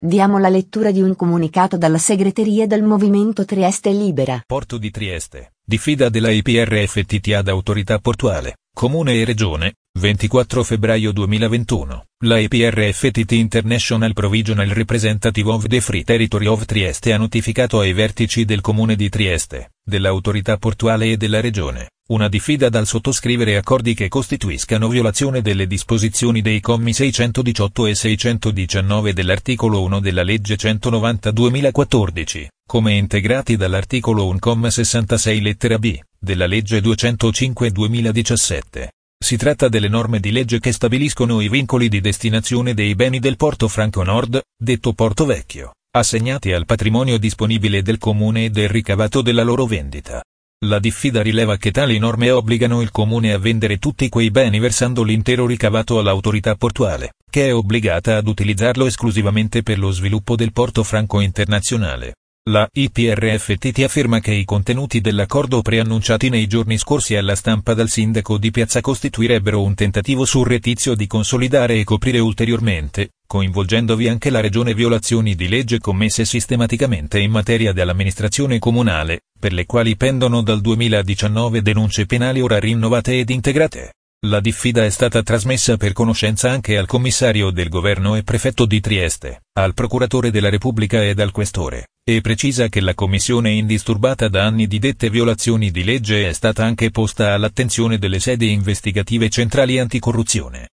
Diamo la lettura di un comunicato dalla segreteria del Movimento Trieste Libera. Porto di Trieste. Diffida della IPRFTT ad autorità portuale, comune e regione, 24 febbraio 2021. La IPRFTT International Provisional Representative of the Free Territory of Trieste ha notificato ai vertici del comune di Trieste, dell'autorità portuale e della regione, una diffida dal sottoscrivere accordi che costituiscano violazione delle disposizioni dei commi 618 e 619 dell'articolo 1 della legge 190-2014, come integrati dall'articolo 1, 66 lettera b, della legge 205-2017. Si tratta delle norme di legge che stabiliscono i vincoli di destinazione dei beni del Porto Franco Nord, detto Porto Vecchio, assegnati al patrimonio disponibile del comune e del ricavato della loro vendita. La diffida rileva che tali norme obbligano il comune a vendere tutti quei beni versando l'intero ricavato all'autorità portuale, che è obbligata ad utilizzarlo esclusivamente per lo sviluppo del porto franco internazionale. La IPRFTT afferma che i contenuti dell'accordo preannunciati nei giorni scorsi alla stampa dal sindaco di Piazza costituirebbero un tentativo surrettizio di consolidare e coprire ulteriormente, coinvolgendovi anche la regione violazioni di legge commesse sistematicamente in materia dell'amministrazione comunale, per le quali pendono dal 2019 denunce penali ora rinnovate ed integrate. La diffida è stata trasmessa per conoscenza anche al commissario del governo e prefetto di Trieste, al procuratore della Repubblica ed al questore, e precisa che la commissione indisturbata da anni di dette violazioni di legge è stata anche posta all'attenzione delle sedi investigative centrali anticorruzione.